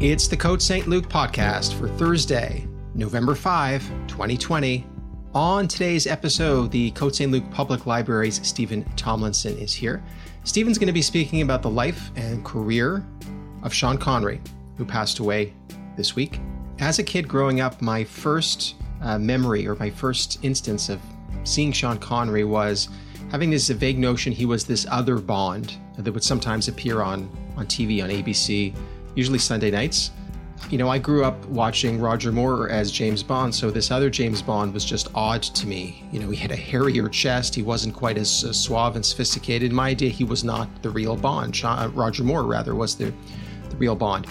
It's the Côte St. Luc podcast for Thursday, November 5, 2020. On today's episode, the Côte St. Luc Public Library's Steven Tomlinson is here. Steven's going to be speaking about the life and career of Sean Connery, who passed away this week. As a kid growing up, my first uh, memory or my first instance of seeing Sean Connery was having this vague notion he was this other Bond that would sometimes appear on, on TV on ABC, usually Sunday nights. You know, I grew up watching Roger Moore as James Bond, so this other James Bond was just odd to me. You know, he had a hairier chest, he wasn't quite as uh, suave and sophisticated. In my idea, he was not the real Bond. Uh, Roger Moore, rather, was the, the real Bond.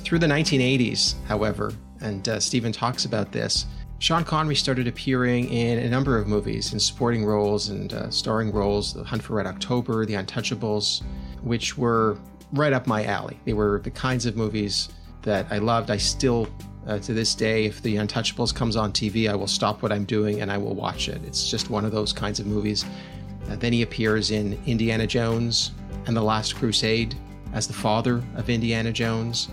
Through the 1980s, however, and uh, Steven talks about this, Sean Connery started appearing in a number of movies in supporting roles and uh, starring roles The Hunt for Red October, The Untouchables, which were right up my alley. They were the kinds of movies that I loved. I still, uh, to this day, if The Untouchables comes on TV, I will stop what I'm doing and I will watch it. It's just one of those kinds of movies. Uh, then he appears in Indiana Jones and The Last Crusade as the father of Indiana Jones.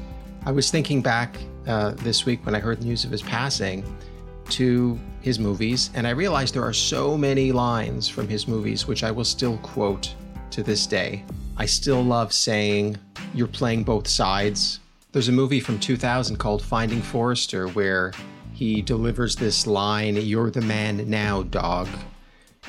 I was thinking back uh, this week when I heard the news of his passing to his movies, and I realized there are so many lines from his movies which I will still quote to this day. I still love saying, You're playing both sides. There's a movie from 2000 called Finding Forrester where he delivers this line, You're the man now, dog.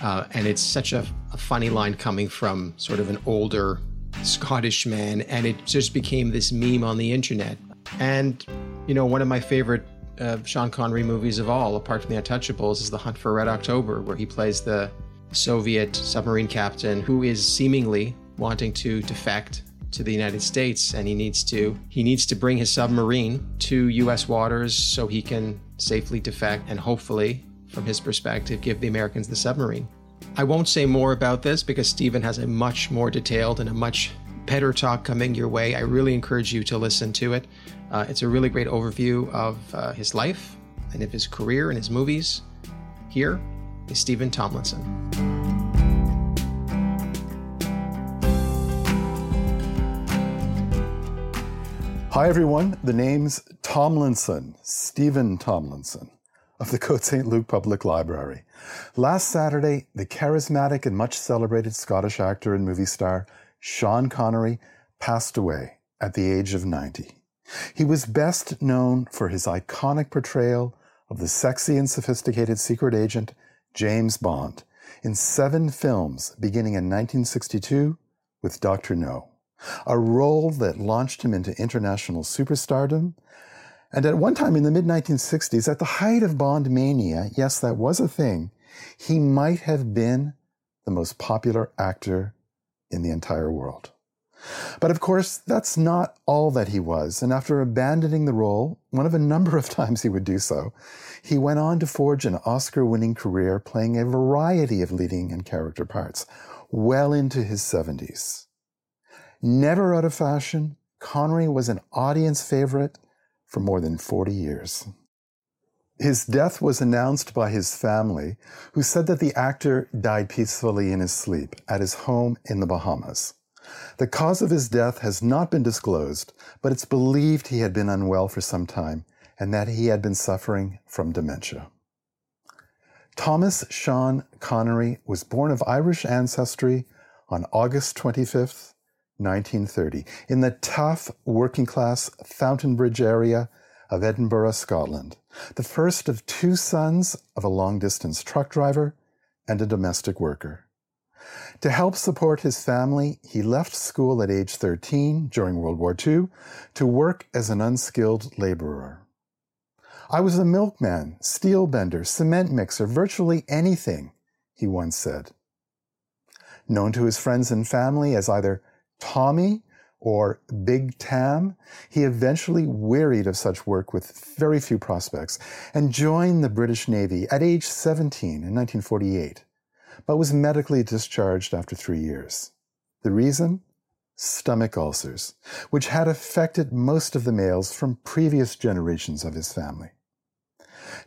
Uh, and it's such a, a funny line coming from sort of an older Scottish man, and it just became this meme on the internet. And, you know, one of my favorite uh, Sean Connery movies of all, apart from The Untouchables, is The Hunt for Red October, where he plays the Soviet submarine captain who is seemingly wanting to defect to the United States and he needs to he needs to bring his submarine to US waters so he can safely defect and hopefully from his perspective give the Americans the submarine. I won't say more about this because Steven has a much more detailed and a much better talk coming your way. I really encourage you to listen to it. Uh, it's a really great overview of uh, his life and of his career and his movies. Here is Steven Tomlinson. Hi, everyone. The name's Tomlinson, Steven Tomlinson of the Côte St. Luc Public Library. Last Saturday, the charismatic and much celebrated Scottish actor and movie star Sean Connery passed away at the age of 90. He was best known for his iconic portrayal of the sexy and sophisticated secret agent James Bond in seven films beginning in 1962 with Dr. No, a role that launched him into international superstardom. And at one time in the mid 1960s, at the height of Bond mania, yes, that was a thing, he might have been the most popular actor in the entire world. But of course, that's not all that he was, and after abandoning the role, one of a number of times he would do so, he went on to forge an Oscar winning career playing a variety of leading and character parts, well into his 70s. Never out of fashion, Connery was an audience favorite for more than 40 years. His death was announced by his family, who said that the actor died peacefully in his sleep at his home in the Bahamas. The cause of his death has not been disclosed, but it's believed he had been unwell for some time and that he had been suffering from dementia. Thomas Sean Connery was born of Irish ancestry on August 25th, 1930, in the tough working class Fountainbridge area of Edinburgh, Scotland, the first of two sons of a long distance truck driver and a domestic worker. To help support his family, he left school at age 13 during World War II to work as an unskilled laborer. I was a milkman, steel bender, cement mixer, virtually anything, he once said. Known to his friends and family as either Tommy or Big Tam, he eventually wearied of such work with very few prospects and joined the British Navy at age 17 in 1948 but was medically discharged after three years. The reason? Stomach ulcers, which had affected most of the males from previous generations of his family.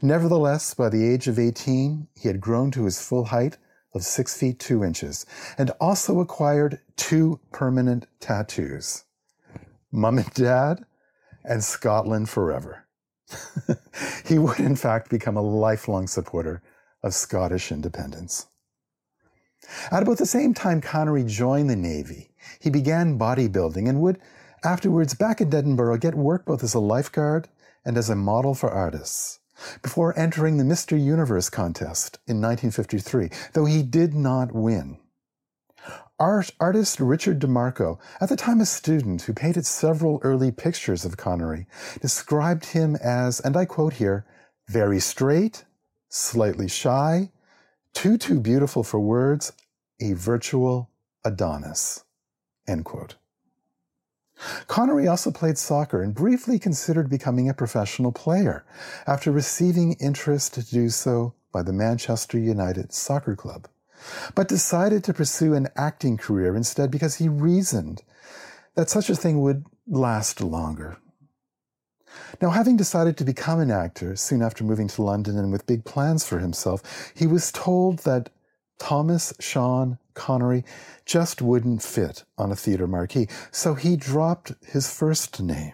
Nevertheless, by the age of 18, he had grown to his full height of 6 feet 2 inches and also acquired two permanent tattoos. Mum and Dad and Scotland forever. he would, in fact, become a lifelong supporter of Scottish independence. At about the same time Connery joined the Navy, he began bodybuilding and would, afterwards, back in Edinburgh, get work both as a lifeguard and as a model for artists before entering the Mr. Universe contest in 1953, though he did not win. Art, artist Richard Demarco, at the time a student who painted several early pictures of Connery, described him as, and I quote here, very straight, slightly shy, too, too beautiful for words, a virtual Adonis. End quote. Connery also played soccer and briefly considered becoming a professional player after receiving interest to do so by the Manchester United Soccer Club, but decided to pursue an acting career instead because he reasoned that such a thing would last longer. Now, having decided to become an actor soon after moving to London and with big plans for himself, he was told that Thomas Sean Connery just wouldn't fit on a theater marquee, so he dropped his first name.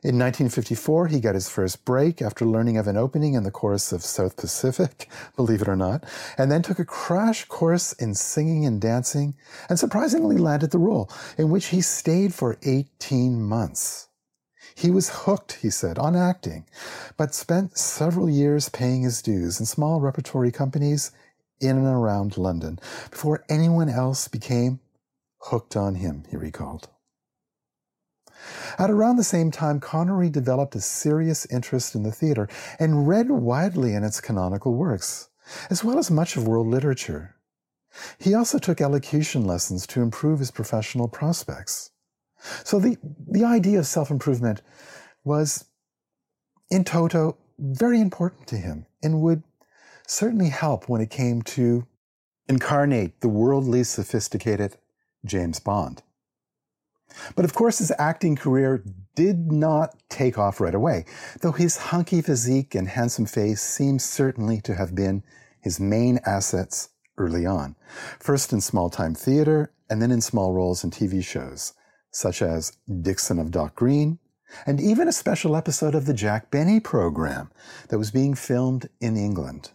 In 1954, he got his first break after learning of an opening in the chorus of South Pacific, believe it or not, and then took a crash course in singing and dancing, and surprisingly landed the role, in which he stayed for 18 months. He was hooked, he said, on acting, but spent several years paying his dues in small repertory companies in and around London before anyone else became hooked on him, he recalled. At around the same time, Connery developed a serious interest in the theater and read widely in its canonical works, as well as much of world literature. He also took elocution lessons to improve his professional prospects. So the, the idea of self improvement was, in toto, very important to him and would certainly help when it came to incarnate the worldly sophisticated James Bond. But of course, his acting career did not take off right away, though his hunky physique and handsome face seem certainly to have been his main assets early on, first in small time theater and then in small roles in TV shows, such as Dixon of Dock Green, and even a special episode of the Jack Benny program that was being filmed in England.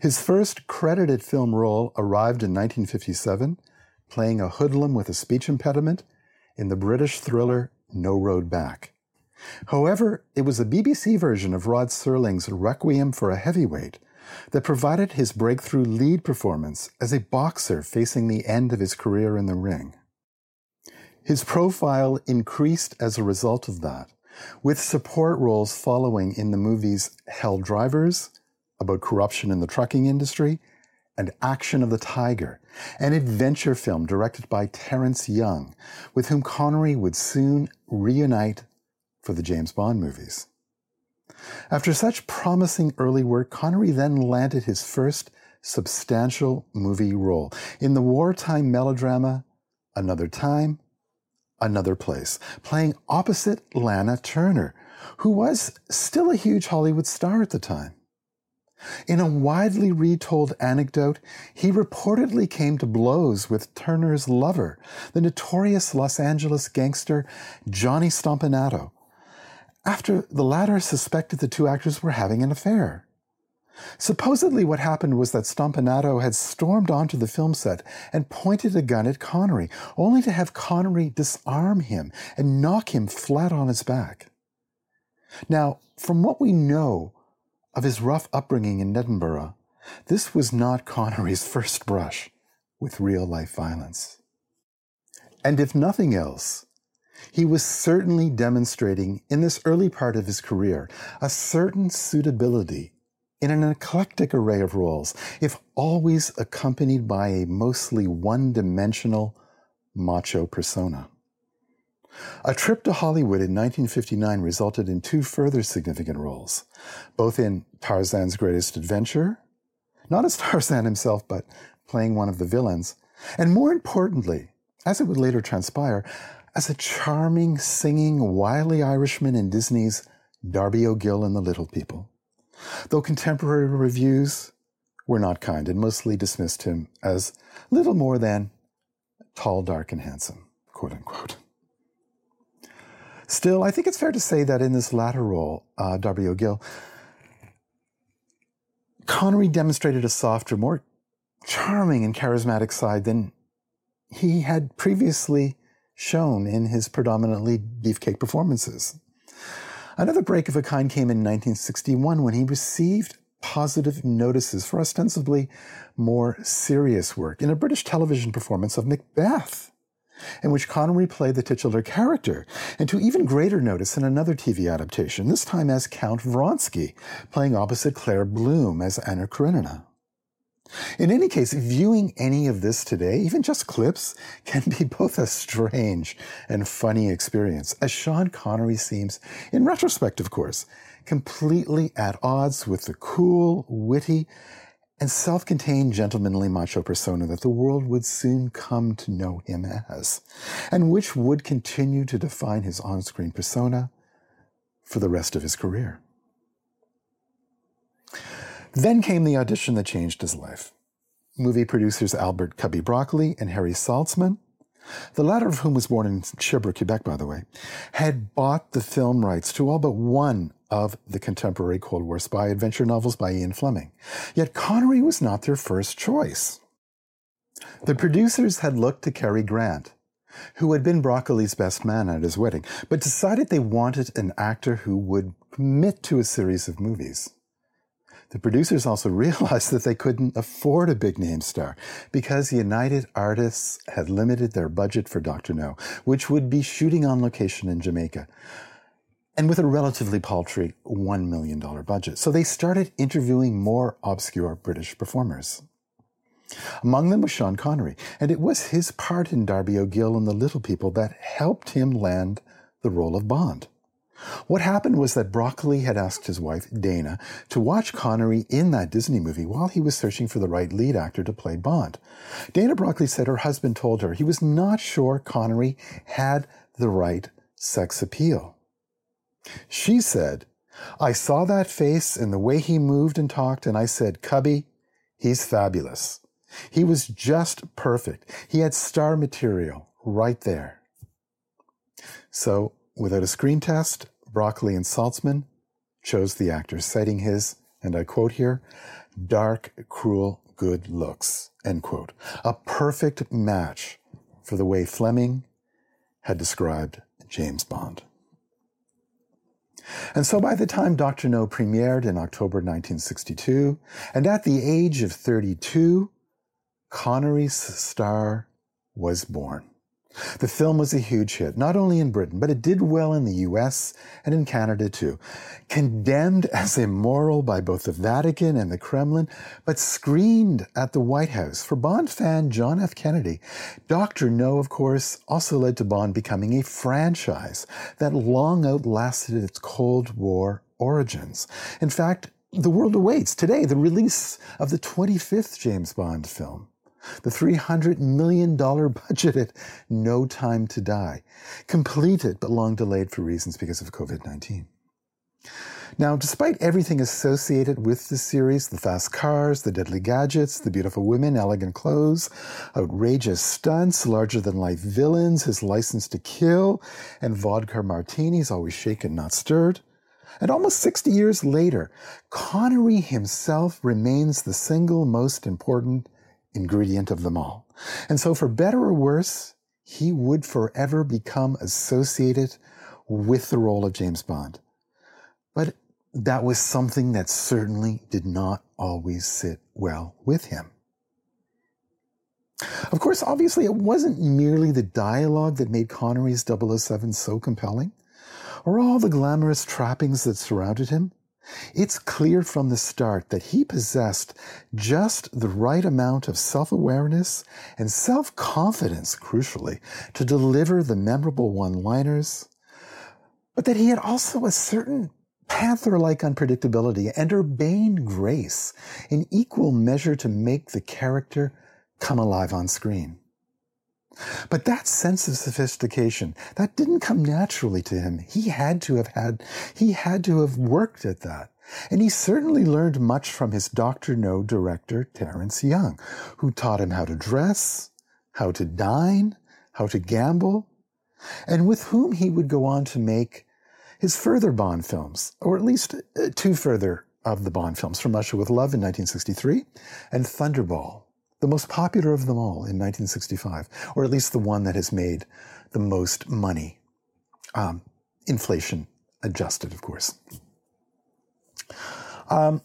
His first credited film role arrived in 1957, playing a hoodlum with a speech impediment in the British thriller No Road Back. However, it was a BBC version of Rod Serling's Requiem for a Heavyweight that provided his breakthrough lead performance as a boxer facing the end of his career in the ring. His profile increased as a result of that, with support roles following in the movies Hell Drivers, about corruption in the trucking industry, and Action of the Tiger, an adventure film directed by Terence Young, with whom Connery would soon reunite for the James Bond movies. After such promising early work, Connery then landed his first substantial movie role in the wartime melodrama Another Time, Another Place, playing opposite Lana Turner, who was still a huge Hollywood star at the time. In a widely retold anecdote, he reportedly came to blows with Turner's lover, the notorious Los Angeles gangster Johnny Stompanato, after the latter suspected the two actors were having an affair. Supposedly, what happened was that Stompanato had stormed onto the film set and pointed a gun at Connery, only to have Connery disarm him and knock him flat on his back. Now, from what we know of his rough upbringing in Edinburgh, this was not Connery's first brush with real life violence. And if nothing else, he was certainly demonstrating in this early part of his career a certain suitability in an eclectic array of roles, if always accompanied by a mostly one dimensional macho persona. A trip to Hollywood in 1959 resulted in two further significant roles, both in Tarzan's Greatest Adventure, not as Tarzan himself, but playing one of the villains, and more importantly, as it would later transpire, as a charming, singing, wily Irishman in Disney's Darby O'Gill and the Little People. Though contemporary reviews were not kind and mostly dismissed him as little more than tall, dark, and handsome, quote unquote. Still, I think it's fair to say that in this latter role, uh, Darby O'Gill, Connery demonstrated a softer, more charming and charismatic side than he had previously shown in his predominantly beefcake performances. Another break of a kind came in 1961 when he received positive notices for ostensibly more serious work in a British television performance of Macbeth, in which Connery played the titular character, and to even greater notice in another TV adaptation, this time as Count Vronsky, playing opposite Claire Bloom as Anna Karenina. In any case, viewing any of this today, even just clips, can be both a strange and funny experience, as Sean Connery seems, in retrospect, of course, completely at odds with the cool, witty, and self contained gentlemanly macho persona that the world would soon come to know him as, and which would continue to define his on screen persona for the rest of his career. Then came the audition that changed his life. Movie producers Albert Cubby Broccoli and Harry Saltzman, the latter of whom was born in Sherbrooke, Quebec, by the way, had bought the film rights to all but one of the contemporary Cold War spy adventure novels by Ian Fleming. Yet Connery was not their first choice. The producers had looked to Cary Grant, who had been Broccoli's best man at his wedding, but decided they wanted an actor who would commit to a series of movies. The producers also realized that they couldn't afford a big name star because United Artists had limited their budget for Dr. No, which would be shooting on location in Jamaica and with a relatively paltry $1 million budget. So they started interviewing more obscure British performers. Among them was Sean Connery, and it was his part in Darby O'Gill and the Little People that helped him land the role of Bond. What happened was that Broccoli had asked his wife, Dana, to watch Connery in that Disney movie while he was searching for the right lead actor to play Bond. Dana Broccoli said her husband told her he was not sure Connery had the right sex appeal. She said, I saw that face and the way he moved and talked, and I said, Cubby, he's fabulous. He was just perfect. He had star material right there. So Without a screen test, Broccoli and Saltzman chose the actor, citing his, and I quote here, dark, cruel, good looks, end quote. A perfect match for the way Fleming had described James Bond. And so by the time Dr. No premiered in October 1962, and at the age of 32, Connery's star was born. The film was a huge hit, not only in Britain, but it did well in the US and in Canada too. Condemned as immoral by both the Vatican and the Kremlin, but screened at the White House for Bond fan John F. Kennedy. Dr. No, of course, also led to Bond becoming a franchise that long outlasted its Cold War origins. In fact, the world awaits today the release of the 25th James Bond film. The $300 million budgeted No Time to Die. Completed, but long delayed for reasons because of COVID 19. Now, despite everything associated with the series the fast cars, the deadly gadgets, the beautiful women, elegant clothes, outrageous stunts, larger than life villains, his license to kill, and vodka martinis always shaken, not stirred. And almost 60 years later, Connery himself remains the single most important ingredient of them all. And so, for better or worse, he would forever become associated with the role of James Bond. But that was something that certainly did not always sit well with him. Of course, obviously, it wasn't merely the dialogue that made Connery's 007 so compelling, or all the glamorous trappings that surrounded him. It's clear from the start that he possessed just the right amount of self awareness and self confidence, crucially, to deliver the memorable one liners, but that he had also a certain panther like unpredictability and urbane grace in equal measure to make the character come alive on screen. But that sense of sophistication, that didn't come naturally to him. He had to have had, he had to have worked at that. And he certainly learned much from his Dr. No director, Terence Young, who taught him how to dress, how to dine, how to gamble, and with whom he would go on to make his further Bond films, or at least uh, two further of the Bond films, From Russia with Love in 1963 and Thunderball, the most popular of them all in 1965, or at least the one that has made the most money. Um, inflation adjusted, of course. Um,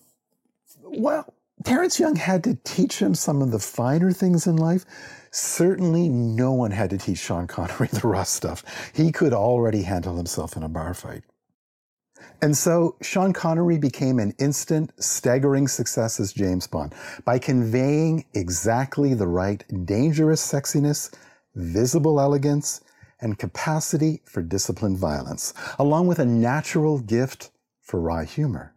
well, Terence Young had to teach him some of the finer things in life. Certainly, no one had to teach Sean Connery the rough stuff. He could already handle himself in a bar fight. And so Sean Connery became an instant, staggering success as James Bond by conveying exactly the right dangerous sexiness, visible elegance, and capacity for disciplined violence, along with a natural gift for wry humor.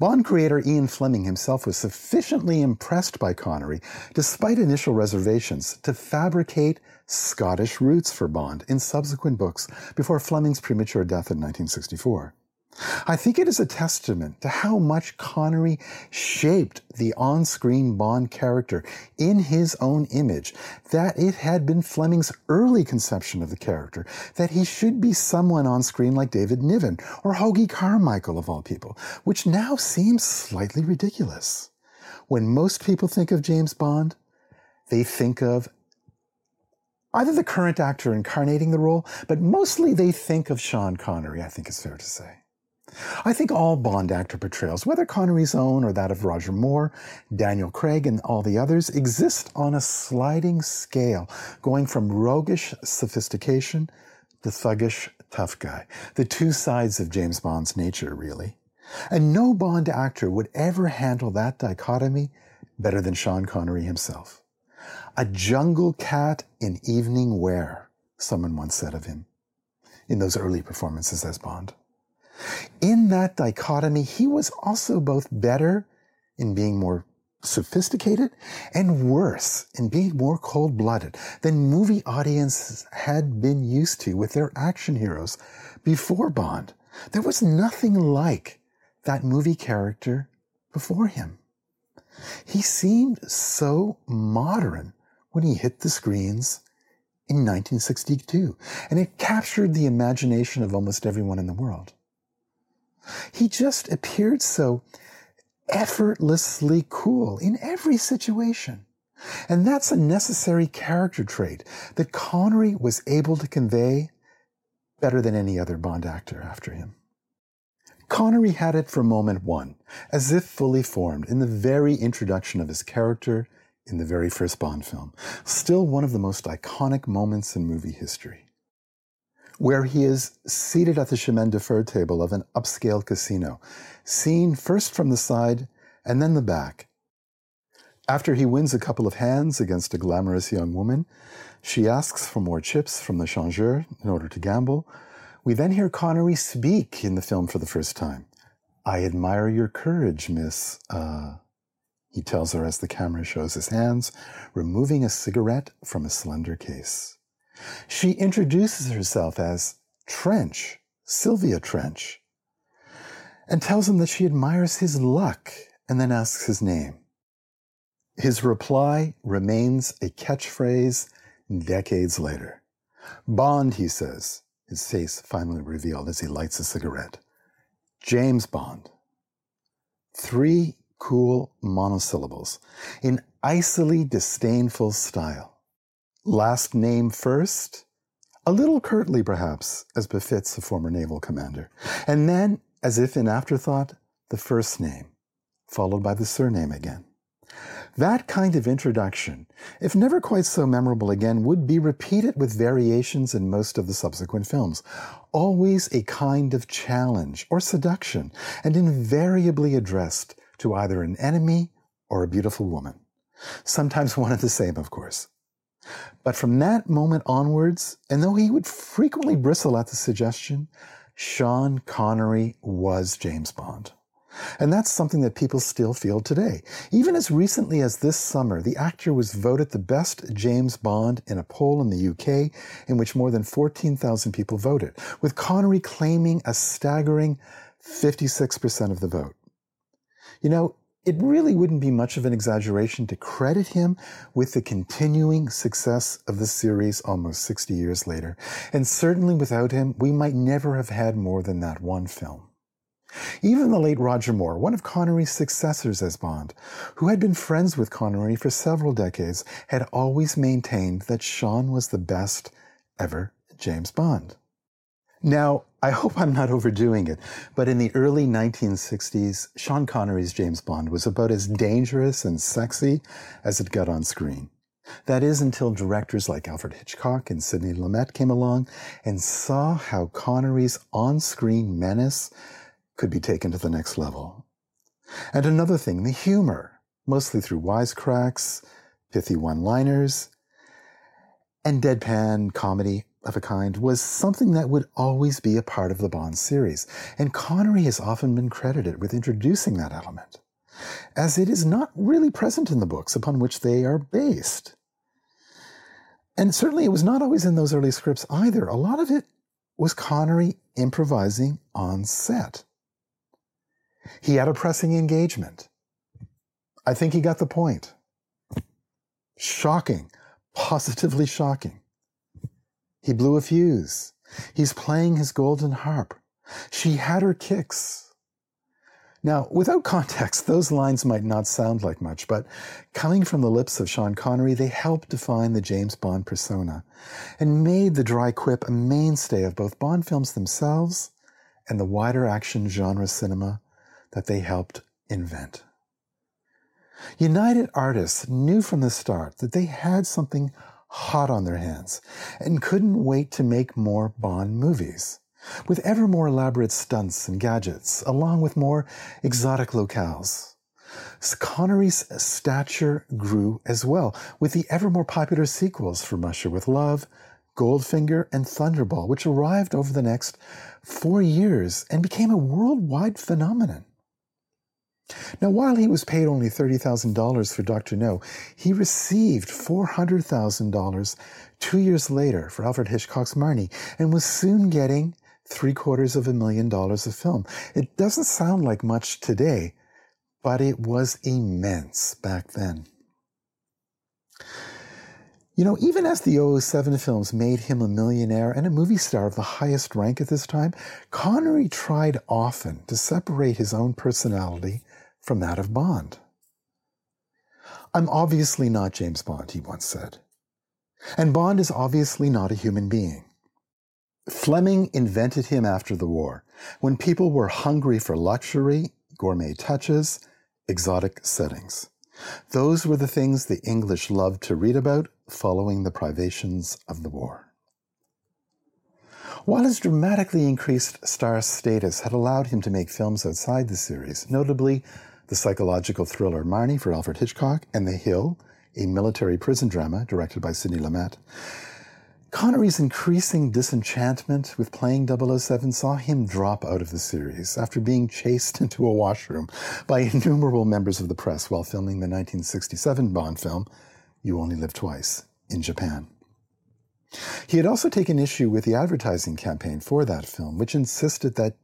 Bond creator Ian Fleming himself was sufficiently impressed by Connery, despite initial reservations, to fabricate Scottish roots for Bond in subsequent books before Fleming's premature death in 1964. I think it is a testament to how much Connery shaped the on screen Bond character in his own image that it had been Fleming's early conception of the character that he should be someone on screen like David Niven or Hoagy Carmichael, of all people, which now seems slightly ridiculous. When most people think of James Bond, they think of either the current actor incarnating the role, but mostly they think of Sean Connery, I think it's fair to say. I think all Bond actor portrayals, whether Connery's own or that of Roger Moore, Daniel Craig, and all the others, exist on a sliding scale, going from roguish sophistication to thuggish tough guy. The two sides of James Bond's nature, really. And no Bond actor would ever handle that dichotomy better than Sean Connery himself. A jungle cat in evening wear, someone once said of him in those early performances as Bond. In that dichotomy, he was also both better in being more sophisticated and worse in being more cold blooded than movie audiences had been used to with their action heroes before Bond. There was nothing like that movie character before him. He seemed so modern when he hit the screens in 1962, and it captured the imagination of almost everyone in the world. He just appeared so effortlessly cool in every situation. And that's a necessary character trait that Connery was able to convey better than any other Bond actor after him. Connery had it from moment one, as if fully formed in the very introduction of his character in the very first Bond film. Still one of the most iconic moments in movie history where he is seated at the chemin de fer table of an upscale casino, seen first from the side and then the back. After he wins a couple of hands against a glamorous young woman, she asks for more chips from the changeur in order to gamble. We then hear Connery speak in the film for the first time. I admire your courage, miss. Uh, he tells her as the camera shows his hands, removing a cigarette from a slender case. She introduces herself as Trench, Sylvia Trench, and tells him that she admires his luck and then asks his name. His reply remains a catchphrase decades later. Bond, he says, his face finally revealed as he lights a cigarette. James Bond. Three cool monosyllables in icily disdainful style. Last name first, a little curtly perhaps, as befits a former naval commander, and then, as if in afterthought, the first name, followed by the surname again. That kind of introduction, if never quite so memorable again, would be repeated with variations in most of the subsequent films. Always a kind of challenge or seduction, and invariably addressed to either an enemy or a beautiful woman. Sometimes one and the same, of course. But from that moment onwards, and though he would frequently bristle at the suggestion, Sean Connery was James Bond. And that's something that people still feel today. Even as recently as this summer, the actor was voted the best James Bond in a poll in the UK in which more than 14,000 people voted, with Connery claiming a staggering 56% of the vote. You know, it really wouldn't be much of an exaggeration to credit him with the continuing success of the series almost 60 years later. And certainly without him, we might never have had more than that one film. Even the late Roger Moore, one of Connery's successors as Bond, who had been friends with Connery for several decades, had always maintained that Sean was the best ever James Bond. Now, I hope I'm not overdoing it, but in the early 1960s, Sean Connery's James Bond was about as dangerous and sexy as it got on screen. That is until directors like Alfred Hitchcock and Sidney Lumet came along and saw how Connery's on screen menace could be taken to the next level. And another thing, the humor, mostly through wisecracks, pithy one liners, and deadpan comedy of a kind was something that would always be a part of the Bond series, and Connery has often been credited with introducing that element, as it is not really present in the books upon which they are based. And certainly it was not always in those early scripts either. A lot of it was Connery improvising on set. He had a pressing engagement. I think he got the point. Shocking, positively shocking. He blew a fuse. He's playing his golden harp. She had her kicks. Now, without context, those lines might not sound like much, but coming from the lips of Sean Connery, they helped define the James Bond persona and made the dry quip a mainstay of both Bond films themselves and the wider action genre cinema that they helped invent. United Artists knew from the start that they had something hot on their hands and couldn't wait to make more Bond movies, with ever more elaborate stunts and gadgets, along with more exotic locales. Connery's stature grew as well, with the ever more popular sequels From Russia with Love, Goldfinger, and Thunderball, which arrived over the next four years and became a worldwide phenomenon. Now, while he was paid only $30,000 for Dr. No, he received $400,000 two years later for Alfred Hitchcock's Marnie and was soon getting three quarters of a million dollars of film. It doesn't sound like much today, but it was immense back then. You know, even as the 007 films made him a millionaire and a movie star of the highest rank at this time, Connery tried often to separate his own personality from that of Bond. I'm obviously not James Bond, he once said. And Bond is obviously not a human being. Fleming invented him after the war, when people were hungry for luxury, gourmet touches, exotic settings. Those were the things the English loved to read about following the privations of the war. While his dramatically increased star status had allowed him to make films outside the series, notably the psychological thriller Marnie for Alfred Hitchcock, and The Hill, a military prison drama directed by Sidney Lumet. Connery's increasing disenchantment with playing 007 saw him drop out of the series after being chased into a washroom by innumerable members of the press while filming the 1967 Bond film, You Only Live Twice, in Japan. He had also taken issue with the advertising campaign for that film, which insisted that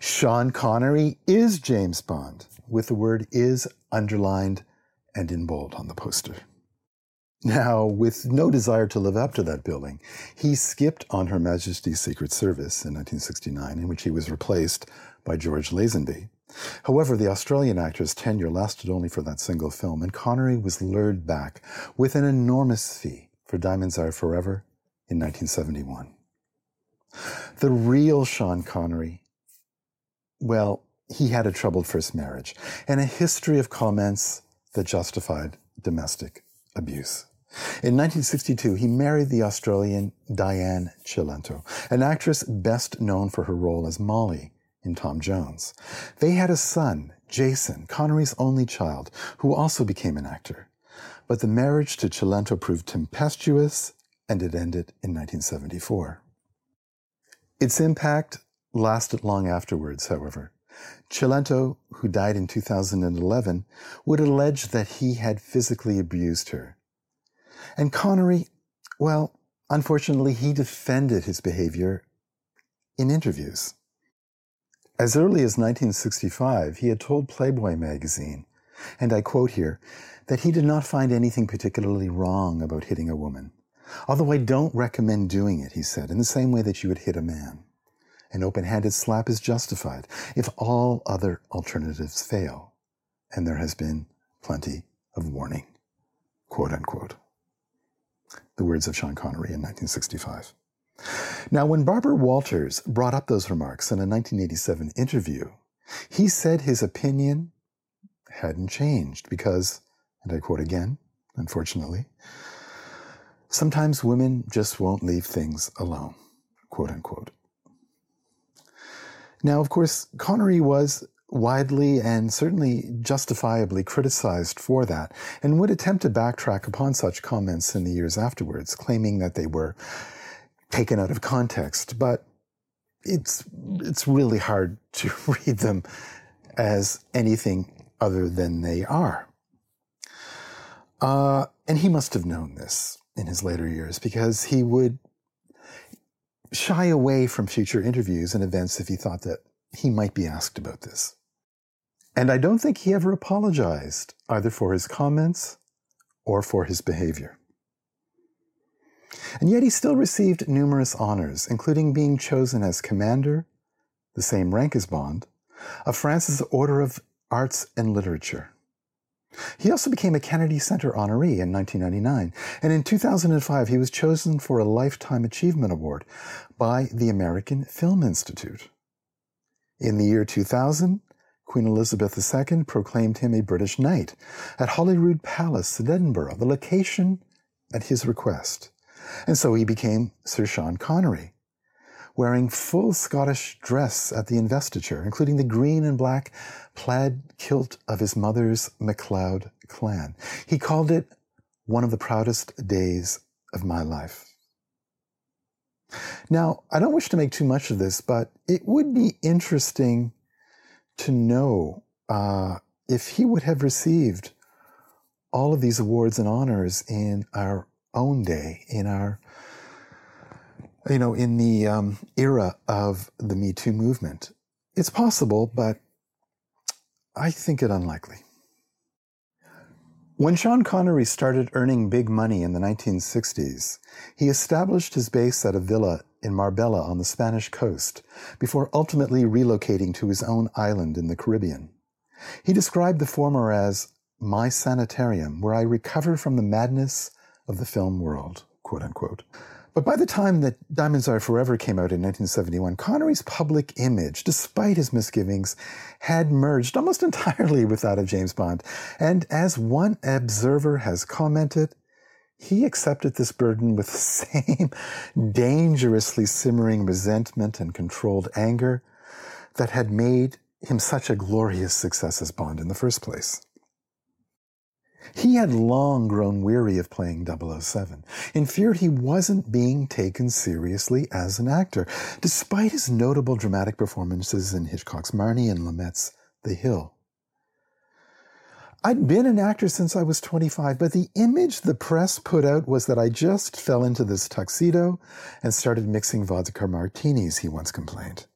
Sean Connery is James Bond with the word is underlined and in bold on the poster. Now, with no desire to live up to that billing, he skipped on Her Majesty's Secret Service in 1969, in which he was replaced by George Lazenby. However, the Australian actor's tenure lasted only for that single film, and Connery was lured back with an enormous fee for Diamonds Are Forever in 1971. The real Sean Connery, well, he had a troubled first marriage and a history of comments that justified domestic abuse. In 1962, he married the Australian Diane Cilento, an actress best known for her role as Molly in Tom Jones. They had a son, Jason, Connery's only child, who also became an actor. But the marriage to Cilento proved tempestuous and it ended in 1974. Its impact lasted long afterwards, however. Cilento, who died in 2011, would allege that he had physically abused her. And Connery, well, unfortunately, he defended his behavior in interviews. As early as 1965, he had told Playboy magazine And I quote here that he did not find anything particularly wrong about hitting a woman. Although I don't recommend doing it, he said, in the same way that you would hit a man. An open handed slap is justified if all other alternatives fail, and there has been plenty of warning. Quote unquote. The words of Sean Connery in 1965. Now, when Barbara Walters brought up those remarks in a 1987 interview, he said his opinion hadn't changed because, and I quote again, unfortunately, sometimes women just won't leave things alone, quote unquote. Now, of course, Connery was widely and certainly justifiably criticized for that and would attempt to backtrack upon such comments in the years afterwards, claiming that they were taken out of context. But it's, it's really hard to read them as anything other than they are. Uh, and he must have known this in his later years because he would shy away from future interviews and events if he thought that he might be asked about this. And I don't think he ever apologized either for his comments or for his behavior. And yet he still received numerous honors, including being chosen as commander, the same rank as Bond, of France's Order of Arts and Literature. He also became a Kennedy Center honoree in 1999, and in 2005 he was chosen for a Lifetime Achievement Award by the American Film Institute. In the year 2000, Queen Elizabeth II proclaimed him a British Knight at Holyrood Palace in Edinburgh, the location at his request. And so he became Sir Sean Connery, wearing full Scottish dress at the investiture, including the green and black plaid kilt of his mother's MacLeod clan. He called it one of the proudest days of my life. Now, I don't wish to make too much of this, but it would be interesting to know uh, if he would have received all of these awards and honors in our own day, in our you know, in the um, era of the Me Too movement. It's possible, but I think it unlikely. When Sean Connery started earning big money in the 1960s, he established his base at a villa in Marbella on the Spanish coast before ultimately relocating to his own island in the Caribbean. He described the former as my sanitarium, where I recover from the madness of the film world, quote unquote. But by the time that Diamonds Are Forever came out in 1971, Connery's public image, despite his misgivings, had merged almost entirely with that of James Bond. And as one observer has commented, he accepted this burden with the same dangerously simmering resentment and controlled anger that had made him such a glorious success as Bond in the first place. He had long grown weary of playing 007 and feared he wasn't being taken seriously as an actor, despite his notable dramatic performances in Hitchcock's Marnie and Lumet's The Hill. I'd been an actor since I was 25, but the image the press put out was that I just fell into this tuxedo and started mixing vodka martinis, he once complained.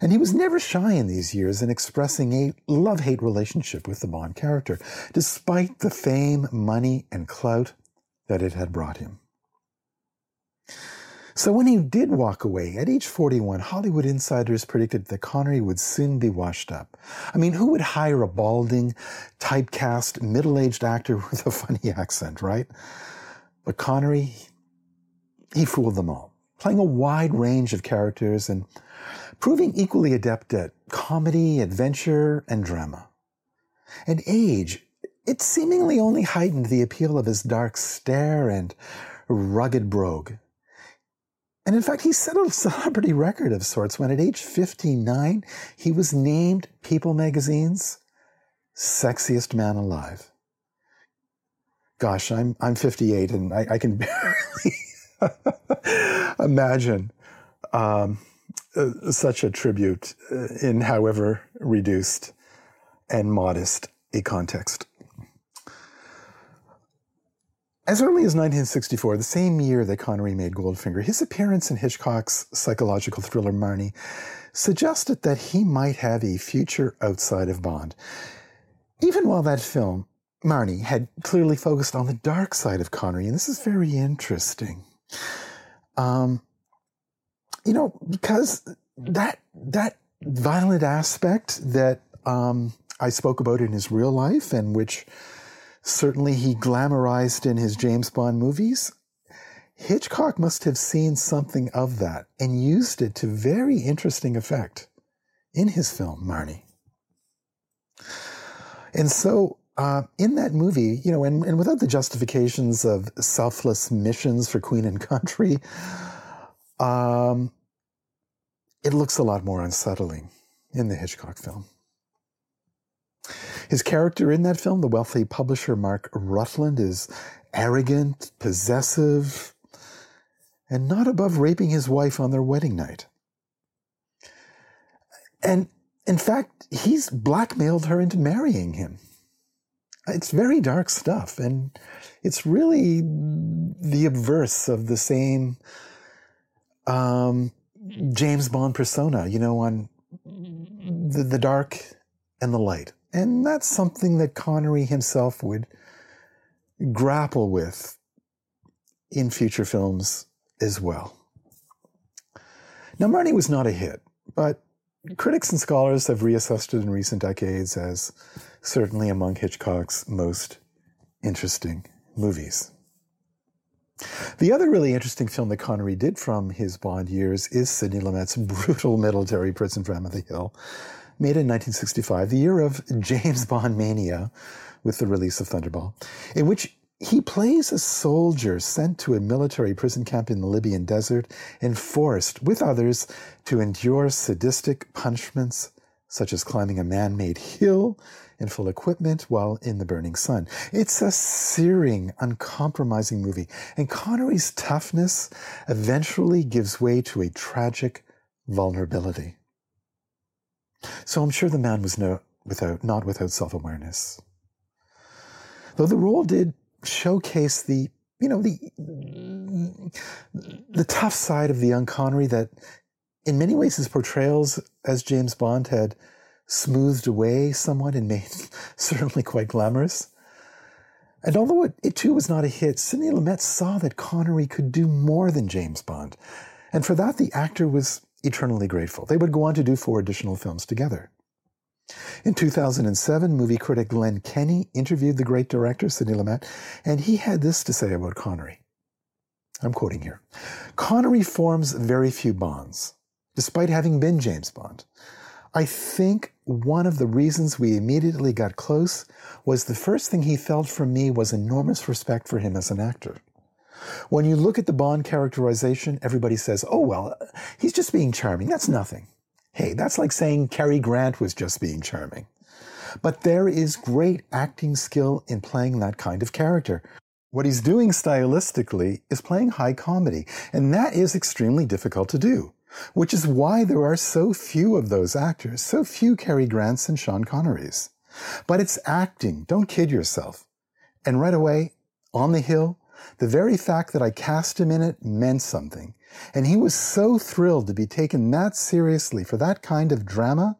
And he was never shy in these years in expressing a love hate relationship with the Bond character, despite the fame, money, and clout that it had brought him. So when he did walk away at age 41, Hollywood insiders predicted that Connery would soon be washed up. I mean, who would hire a balding, typecast, middle-aged actor with a funny accent, right? But Connery, he fooled them all, playing a wide range of characters and proving equally adept at comedy, adventure, and drama. And age, it seemingly only heightened the appeal of his dark stare and rugged brogue. And in fact, he set a celebrity record of sorts when at age 59, he was named People magazine's sexiest man alive. Gosh, I'm, I'm 58 and I, I can barely imagine um, uh, such a tribute uh, in however reduced and modest a context. As early as 1964, the same year that Connery made Goldfinger, his appearance in Hitchcock's psychological thriller Marnie suggested that he might have a future outside of Bond. even while that film, Marnie, had clearly focused on the dark side of Connery, and this is very interesting. Um, you know, because that that violent aspect that um, I spoke about in his real life, and which certainly he glamorized in his James Bond movies, Hitchcock must have seen something of that and used it to very interesting effect in his film, Marnie. And so, uh, in that movie, you know, and, and without the justifications of selfless missions for Queen and Country, um, it looks a lot more unsettling in the Hitchcock film. His character in that film, the wealthy publisher Mark Rutland, is arrogant, possessive, and not above raping his wife on their wedding night. And in fact, he's blackmailed her into marrying him. It's very dark stuff, and it's really the obverse of the same um, James Bond persona, you know, on the, the dark and the light. And that's something that Connery himself would grapple with in future films as well. Now, Marnie was not a hit, but critics and scholars have reassessed it in recent decades as certainly among Hitchcock's most interesting movies. The other really interesting film that Connery did from his Bond years is Sidney Lumet's brutal military prison drama, The Hill, made in 1965, the year of James Bond mania with the release of Thunderball, in which he plays a soldier sent to a military prison camp in the Libyan desert and forced, with others, to endure sadistic punishments such as climbing a man made hill in full equipment while in the burning sun. It's a searing, uncompromising movie, and Connery's toughness eventually gives way to a tragic vulnerability. So I'm sure the man was no, without, not without self awareness. Though the role did showcase the, you know, the, the tough side of the young Connery that in many ways his portrayals as James Bond had smoothed away somewhat and made certainly quite glamorous. And although it, it, too was not a hit, Sidney Lumet saw that Connery could do more than James Bond. And for that, the actor was eternally grateful. They would go on to do four additional films together. In 2007, movie critic Glenn Kenny interviewed the great director Sidney Lumet, and he had this to say about Connery. I'm quoting here Connery forms very few bonds, despite having been James Bond. I think one of the reasons we immediately got close was the first thing he felt from me was enormous respect for him as an actor. When you look at the Bond characterization, everybody says, oh, well, he's just being charming. That's nothing. Hey, that's like saying Cary Grant was just being charming. But there is great acting skill in playing that kind of character. What he's doing stylistically is playing high comedy, and that is extremely difficult to do, which is why there are so few of those actors, so few Cary Grants and Sean Connerys. But it's acting, don't kid yourself. And right away, on the hill, the very fact that I cast him in it meant something. And he was so thrilled to be taken that seriously for that kind of drama.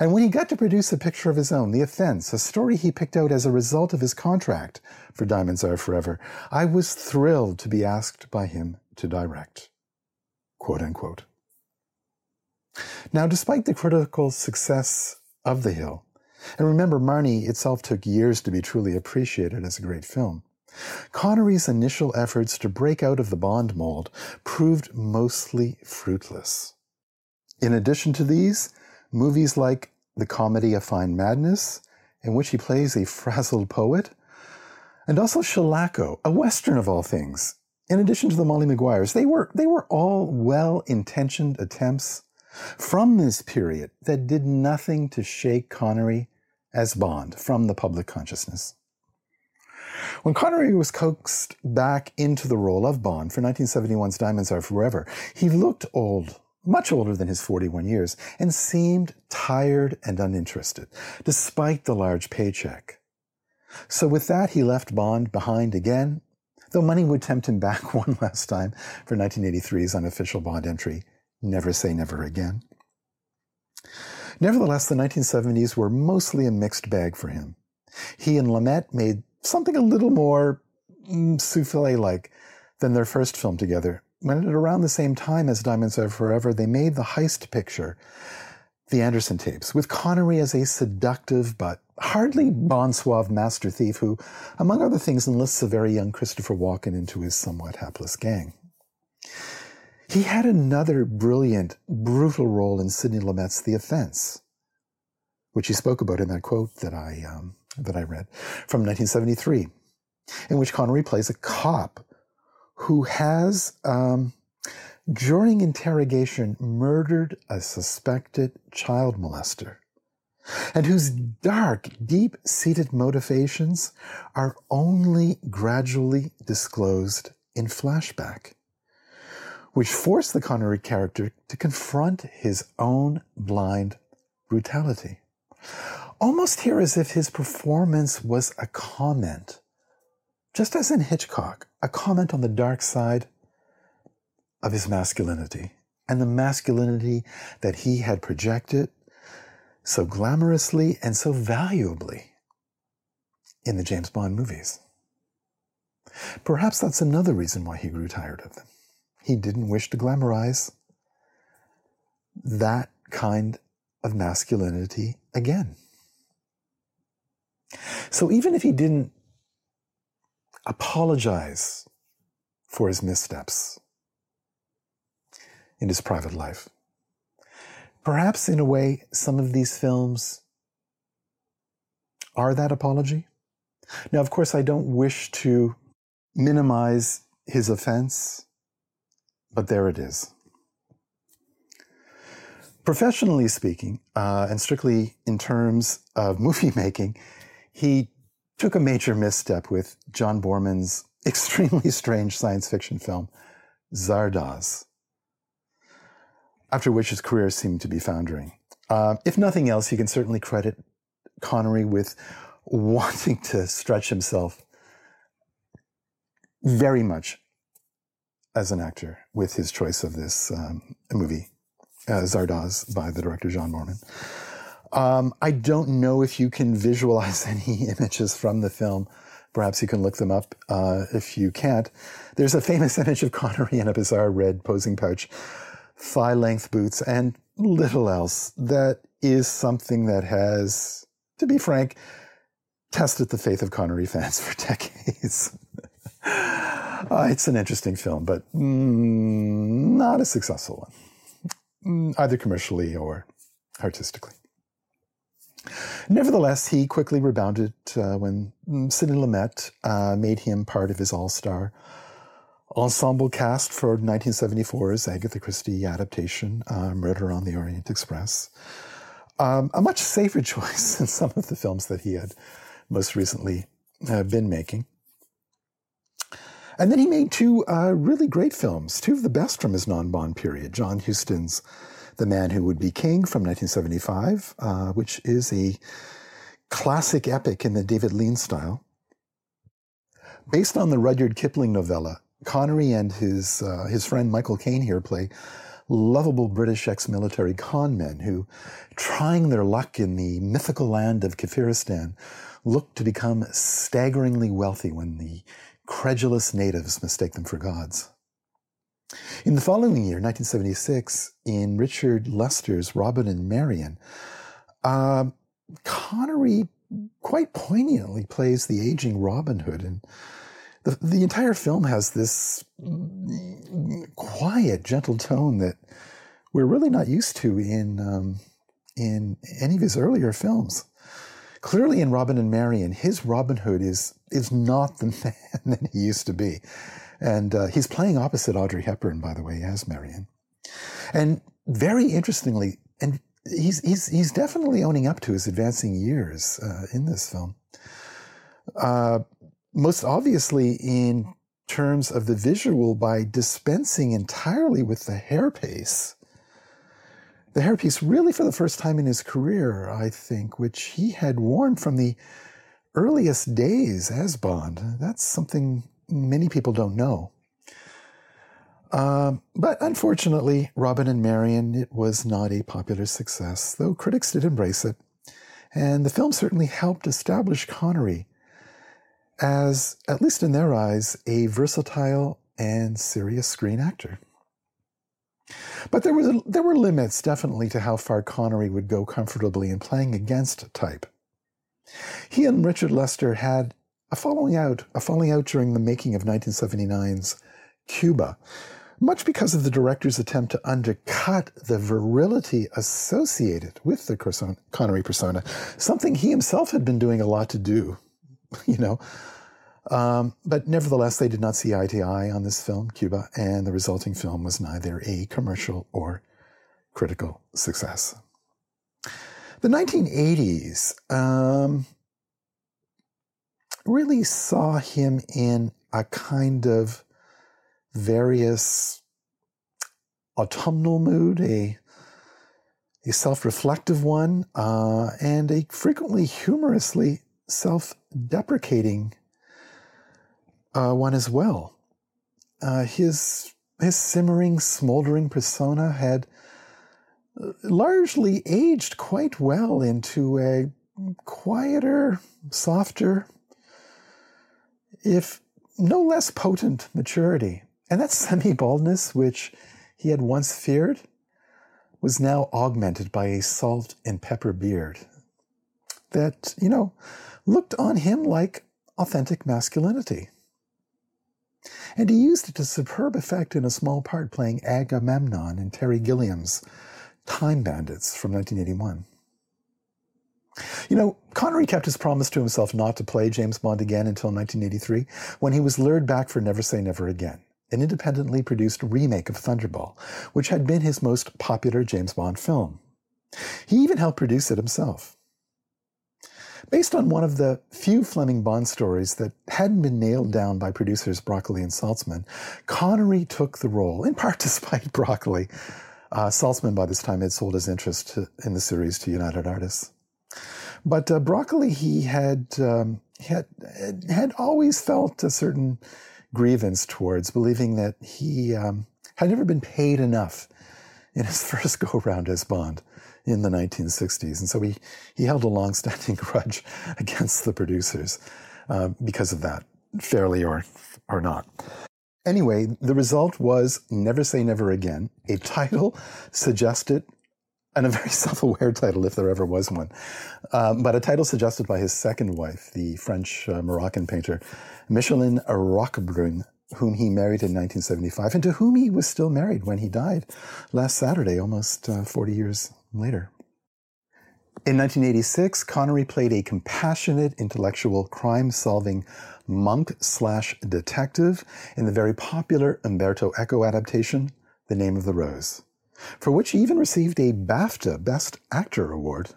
And when he got to produce a picture of his own, The Offense, a story he picked out as a result of his contract for Diamonds Are Forever, I was thrilled to be asked by him to direct. Quote unquote. Now, despite the critical success of The Hill, and remember, Marnie itself took years to be truly appreciated as a great film. Connery's initial efforts to break out of the Bond mold proved mostly fruitless. In addition to these, movies like the comedy A Fine Madness, in which he plays a frazzled poet, and also Shalako, a western of all things, in addition to the Molly Maguires, they were, they were all well intentioned attempts from this period that did nothing to shake Connery as Bond from the public consciousness. When Connery was coaxed back into the role of Bond for 1971's Diamonds Are Forever, he looked old, much older than his 41 years, and seemed tired and uninterested, despite the large paycheck. So with that, he left Bond behind again, though money would tempt him back one last time for 1983's unofficial Bond entry, Never Say Never Again. Nevertheless, the 1970s were mostly a mixed bag for him. He and Lumet made something a little more mm, souffle like than their first film together. When at around the same time as Diamonds Are Forever, they made the heist picture, The Anderson Tapes, with Connery as a seductive but hardly bon suave master thief who, among other things, enlists a very young Christopher Walken into his somewhat hapless gang. He had another brilliant, brutal role in Sidney Lumet's The Offense, which he spoke about in that quote that I um, that I read from 1973, in which Connery plays a cop who has, um, during interrogation, murdered a suspected child molester, and whose dark, deep seated motivations are only gradually disclosed in flashback, which force the Connery character to confront his own blind brutality almost here as if his performance was a comment, just as in Hitchcock, a comment on the dark side of his masculinity and the masculinity that he had projected so glamorously and so valuably in the James Bond movies. Perhaps that's another reason why he grew tired of them. He didn't wish to glamorize that kind of masculinity again. So even if he didn't apologize for his missteps in his private life, perhaps in a way, some of these films are that apology. Now, of course, I don't wish to minimize his offense, but there it is. Professionally speaking, uh, and strictly in terms of movie making, he took a major misstep with John Boorman's extremely strange science fiction film, Zardoz, after which his career seemed to be foundering. Uh, if nothing else, you can certainly credit Connery with wanting to stretch himself very much as an actor with his choice of this um, movie, uh, Zardoz, by the director John Boorman. Um, I don't know if you can visualize any images from the film. Perhaps you can look them up uh, if you can't. There's a famous image of Connery in a bizarre red posing pouch, thigh length boots, and little else. That is something that has, to be frank, tested the faith of Connery fans for decades. Uh, it's an interesting film, but mm, not a successful one, mm, either commercially or artistically. Nevertheless, he quickly rebounded uh, when Sidney Lumet uh, made him part of his all star ensemble cast for 1974's Agatha Christie adaptation, uh, Murder on the Orient Express. Um, a much safer choice than some of the films that he had most recently uh, been making. And then he made two uh, really great films, two of the best from his non Bond period John Huston's the Man Who Would Be King from 1975, uh, which is a classic epic in the David Lean style. Based on the Rudyard Kipling novella, Connery and his, uh, his friend Michael Caine here play lovable British ex-military con men who, trying their luck in the mythical land of Kafiristan, look to become staggeringly wealthy when the credulous natives mistake them for gods. In the following year, 1976, in Richard Lester's Robin and Marian, uh, Connery quite poignantly plays the aging Robin Hood. And the, the entire film has this quiet, gentle tone that we're really not used to in, um, in any of his earlier films. Clearly, in Robin and Marian, his Robin Hood is, is not the man that he used to be. And uh, he's playing opposite Audrey Hepburn, by the way, as Marian. And very interestingly, and he's, he's, he's definitely owning up to his advancing years uh, in this film. Uh, most obviously, in terms of the visual, by dispensing entirely with the hairpiece. The hairpiece, really for the first time in his career, I think, which he had worn from the earliest days as Bond. That's something many people don't know. Um, but unfortunately, Robin and Marian, it was not a popular success, though critics did embrace it. And the film certainly helped establish Connery as, at least in their eyes, a versatile and serious screen actor. But there was a, there were limits definitely to how far Connery would go comfortably in playing against type. He and Richard Lester had a falling out, a falling out during the making of 1979's Cuba, much because of the director's attempt to undercut the virility associated with the Connery persona, something he himself had been doing a lot to do, you know. Um, but nevertheless, they did not see eye to eye on this film, Cuba, and the resulting film was neither a commercial or critical success. The 1980s um, really saw him in a kind of various autumnal mood, a, a self reflective one, uh, and a frequently humorously self deprecating uh, one as well. Uh, his, his simmering, smoldering persona had largely aged quite well into a quieter, softer, if no less potent maturity. And that semi baldness, which he had once feared, was now augmented by a salt and pepper beard that, you know, looked on him like authentic masculinity. And he used it to superb effect in a small part playing Agamemnon in Terry Gilliam's Time Bandits from 1981. You know, Connery kept his promise to himself not to play James Bond again until 1983, when he was lured back for Never Say Never Again, an independently produced remake of Thunderball, which had been his most popular James Bond film. He even helped produce it himself. Based on one of the few Fleming Bond stories that hadn't been nailed down by producers Broccoli and Saltzman, Connery took the role, in part despite Broccoli. Uh, Saltzman, by this time, had sold his interest in the series to United Artists. But uh, Broccoli, he had, um, had had always felt a certain grievance towards, believing that he um, had never been paid enough in his first go round as Bond in the 1960s, and so he he held a long-standing grudge against the producers uh, because of that, fairly or or not. Anyway, the result was Never Say Never Again, a title suggested and a very self aware title, if there ever was one. Um, but a title suggested by his second wife, the French uh, Moroccan painter Micheline Roquebrune, whom he married in 1975, and to whom he was still married when he died last Saturday, almost uh, 40 years later. In 1986, Connery played a compassionate, intellectual, crime solving monk slash detective in the very popular Umberto Eco adaptation, The Name of the Rose for which he even received a BAFTA Best Actor Award.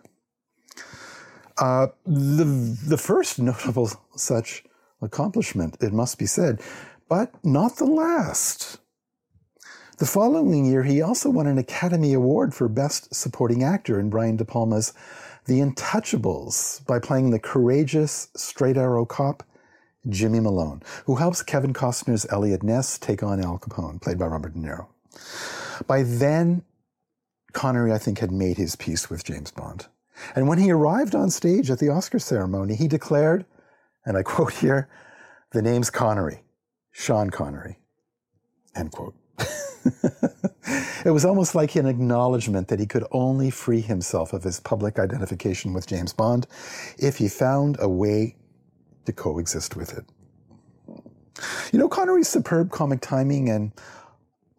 Uh, the, the first notable such accomplishment, it must be said, but not the last. The following year, he also won an Academy Award for Best Supporting Actor in Brian De Palma's The Untouchables by playing the courageous, straight arrow cop Jimmy Malone, who helps Kevin Costner's Eliot Ness take on Al Capone, played by Robert De Niro. By then, Connery, I think, had made his peace with James Bond. And when he arrived on stage at the Oscar ceremony, he declared, and I quote here, the name's Connery, Sean Connery, end quote. it was almost like an acknowledgement that he could only free himself of his public identification with James Bond if he found a way to coexist with it. You know, Connery's superb comic timing and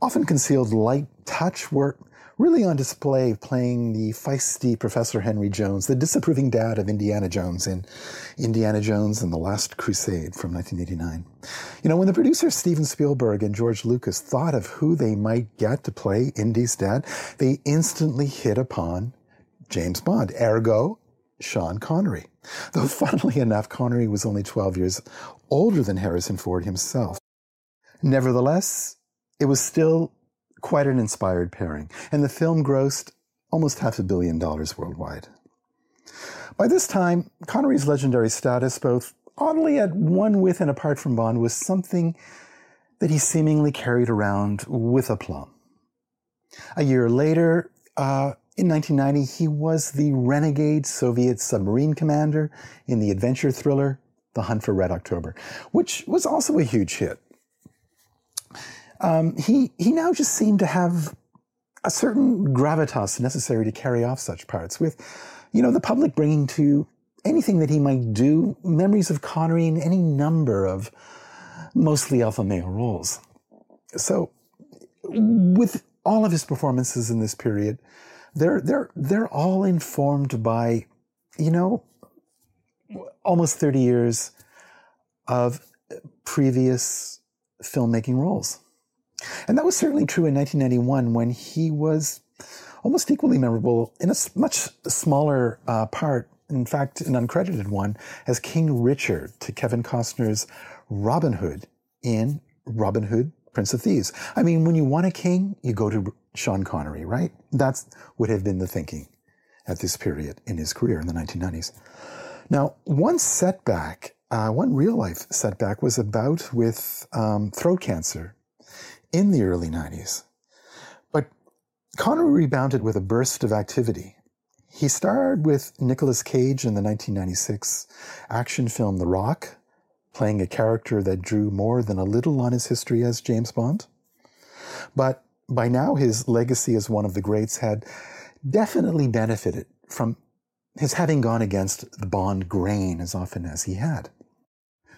often concealed light touch were really on display playing the feisty Professor Henry Jones, the disapproving dad of Indiana Jones in Indiana Jones and the Last Crusade from 1989. You know, when the producers Steven Spielberg and George Lucas thought of who they might get to play Indy's dad, they instantly hit upon James Bond, ergo Sean Connery. Though funnily enough, Connery was only 12 years older than Harrison Ford himself. Nevertheless, it was still quite an inspired pairing, and the film grossed almost half a billion dollars worldwide. By this time, Connery's legendary status, both oddly at one with and apart from Bond, was something that he seemingly carried around with aplomb. A year later, uh, In 1990, he was the renegade Soviet submarine commander in the adventure thriller The Hunt for Red October, which was also a huge hit. Um, he, he now just seemed to have a certain gravitas necessary to carry off such parts, with, you know, the public bringing to anything that he might do memories of Connery in any number of mostly alpha male roles. So, with all of his performances in this period, they're they're they're all informed by, you know, almost thirty years of previous filmmaking roles, and that was certainly true in 1991 when he was almost equally memorable in a much smaller uh, part. In fact, an uncredited one as King Richard to Kevin Costner's Robin Hood in Robin Hood Prince of Thieves. I mean, when you want a king, you go to Sean Connery, right? That would have been the thinking at this period in his career in the 1990s. Now, one setback, uh, one real life setback was about with um, throat cancer in the early 90s. But Connery rebounded with a burst of activity. He starred with Nicolas Cage in the 1996 action film The Rock, playing a character that drew more than a little on his history as James Bond. But by now, his legacy as one of the greats had definitely benefited from his having gone against the Bond grain as often as he had.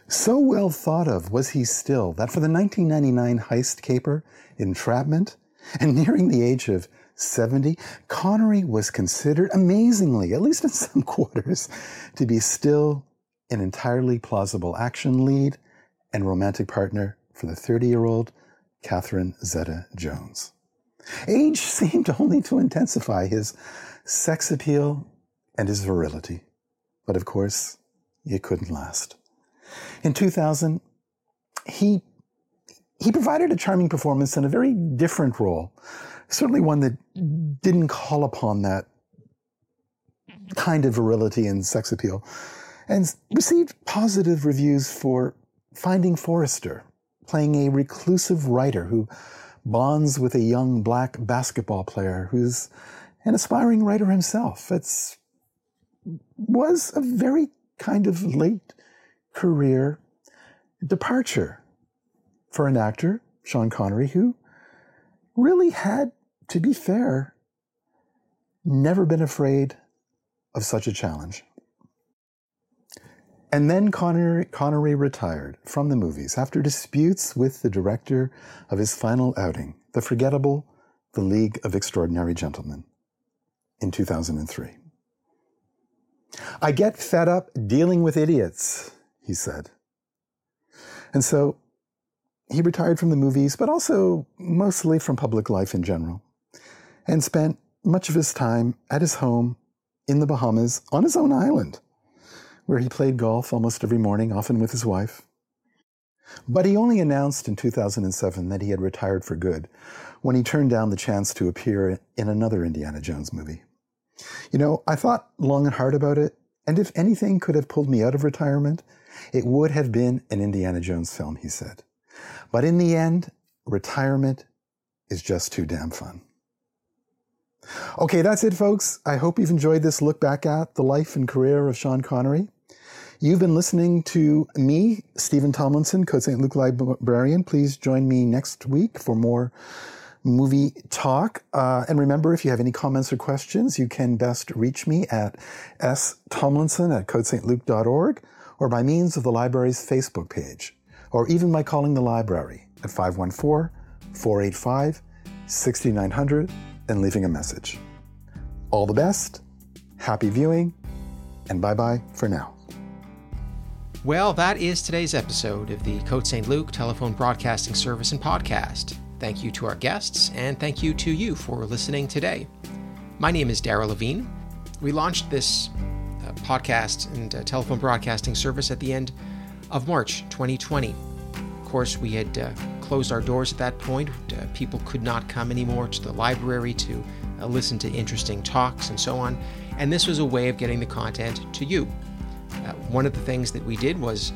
So well thought of was he still that for the 1999 heist caper, Entrapment, and nearing the age of 70, Connery was considered amazingly, at least in some quarters, to be still an entirely plausible action lead and romantic partner for the 30 year old Catherine Zeta Jones. Age seemed only to intensify his sex appeal and his virility, but of course, it couldn't last. In 2000, he, he provided a charming performance in a very different role, certainly one that didn't call upon that kind of virility and sex appeal and received positive reviews for Finding Forrester, playing a reclusive writer who bonds with a young black basketball player who's an aspiring writer himself. It's was a very kind of late career departure for an actor, Sean Connery, who really had, to be fair, never been afraid of such a challenge. And then Connery, Connery retired from the movies after disputes with the director of his final outing, the forgettable The League of Extraordinary Gentlemen, in 2003. I get fed up dealing with idiots, he said. And so he retired from the movies, but also mostly from public life in general, and spent much of his time at his home in the Bahamas on his own island where he played golf almost every morning, often with his wife. But he only announced in 2007 that he had retired for good when he turned down the chance to appear in another Indiana Jones movie. You know, I thought long and hard about it, and if anything could have pulled me out of retirement, it would have been an Indiana Jones film, he said. But in the end, retirement is just too damn fun. Okay, that's it, folks. I hope you've enjoyed this look back at the life and career of Sean Connery. You've been listening to me, Steven Tomlinson, Côte St. Luc librarian. Please join me next week for more movie talk. Uh, and remember, if you have any comments or questions, you can best reach me at stomlinson at cotestluc.org or by means of the library's Facebook page, or even by calling the library at 514 485 6900 and leaving a message. All the best, happy viewing, and bye bye for now. Well, that is today's episode of the Côte St. Luc Telephone Broadcasting Service and Podcast. Thank you to our guests, and thank you to you for listening today. My name is Daryl Levine. We launched this podcast and uh, telephone broadcasting service at the end of March 2020. Of course, we had uh, closed our doors at that point. Uh, people could not come anymore to the library to listen to interesting talks and so on. And this was a way of getting the content to you. One of the things that we did was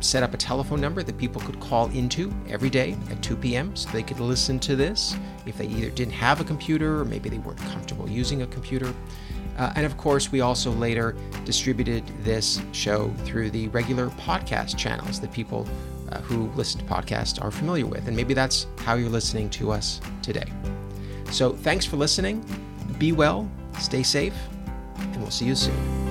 set up a telephone number that people could call into every day at 2 p.m. so they could listen to this if they either didn't have a computer or maybe they weren't comfortable using a computer. Uh, and of course, we also later distributed this show through the regular podcast channels that people uh, who listen to podcasts are familiar with. And maybe that's how you're listening to us today. So thanks for listening. Be well, stay safe, and we'll see you soon.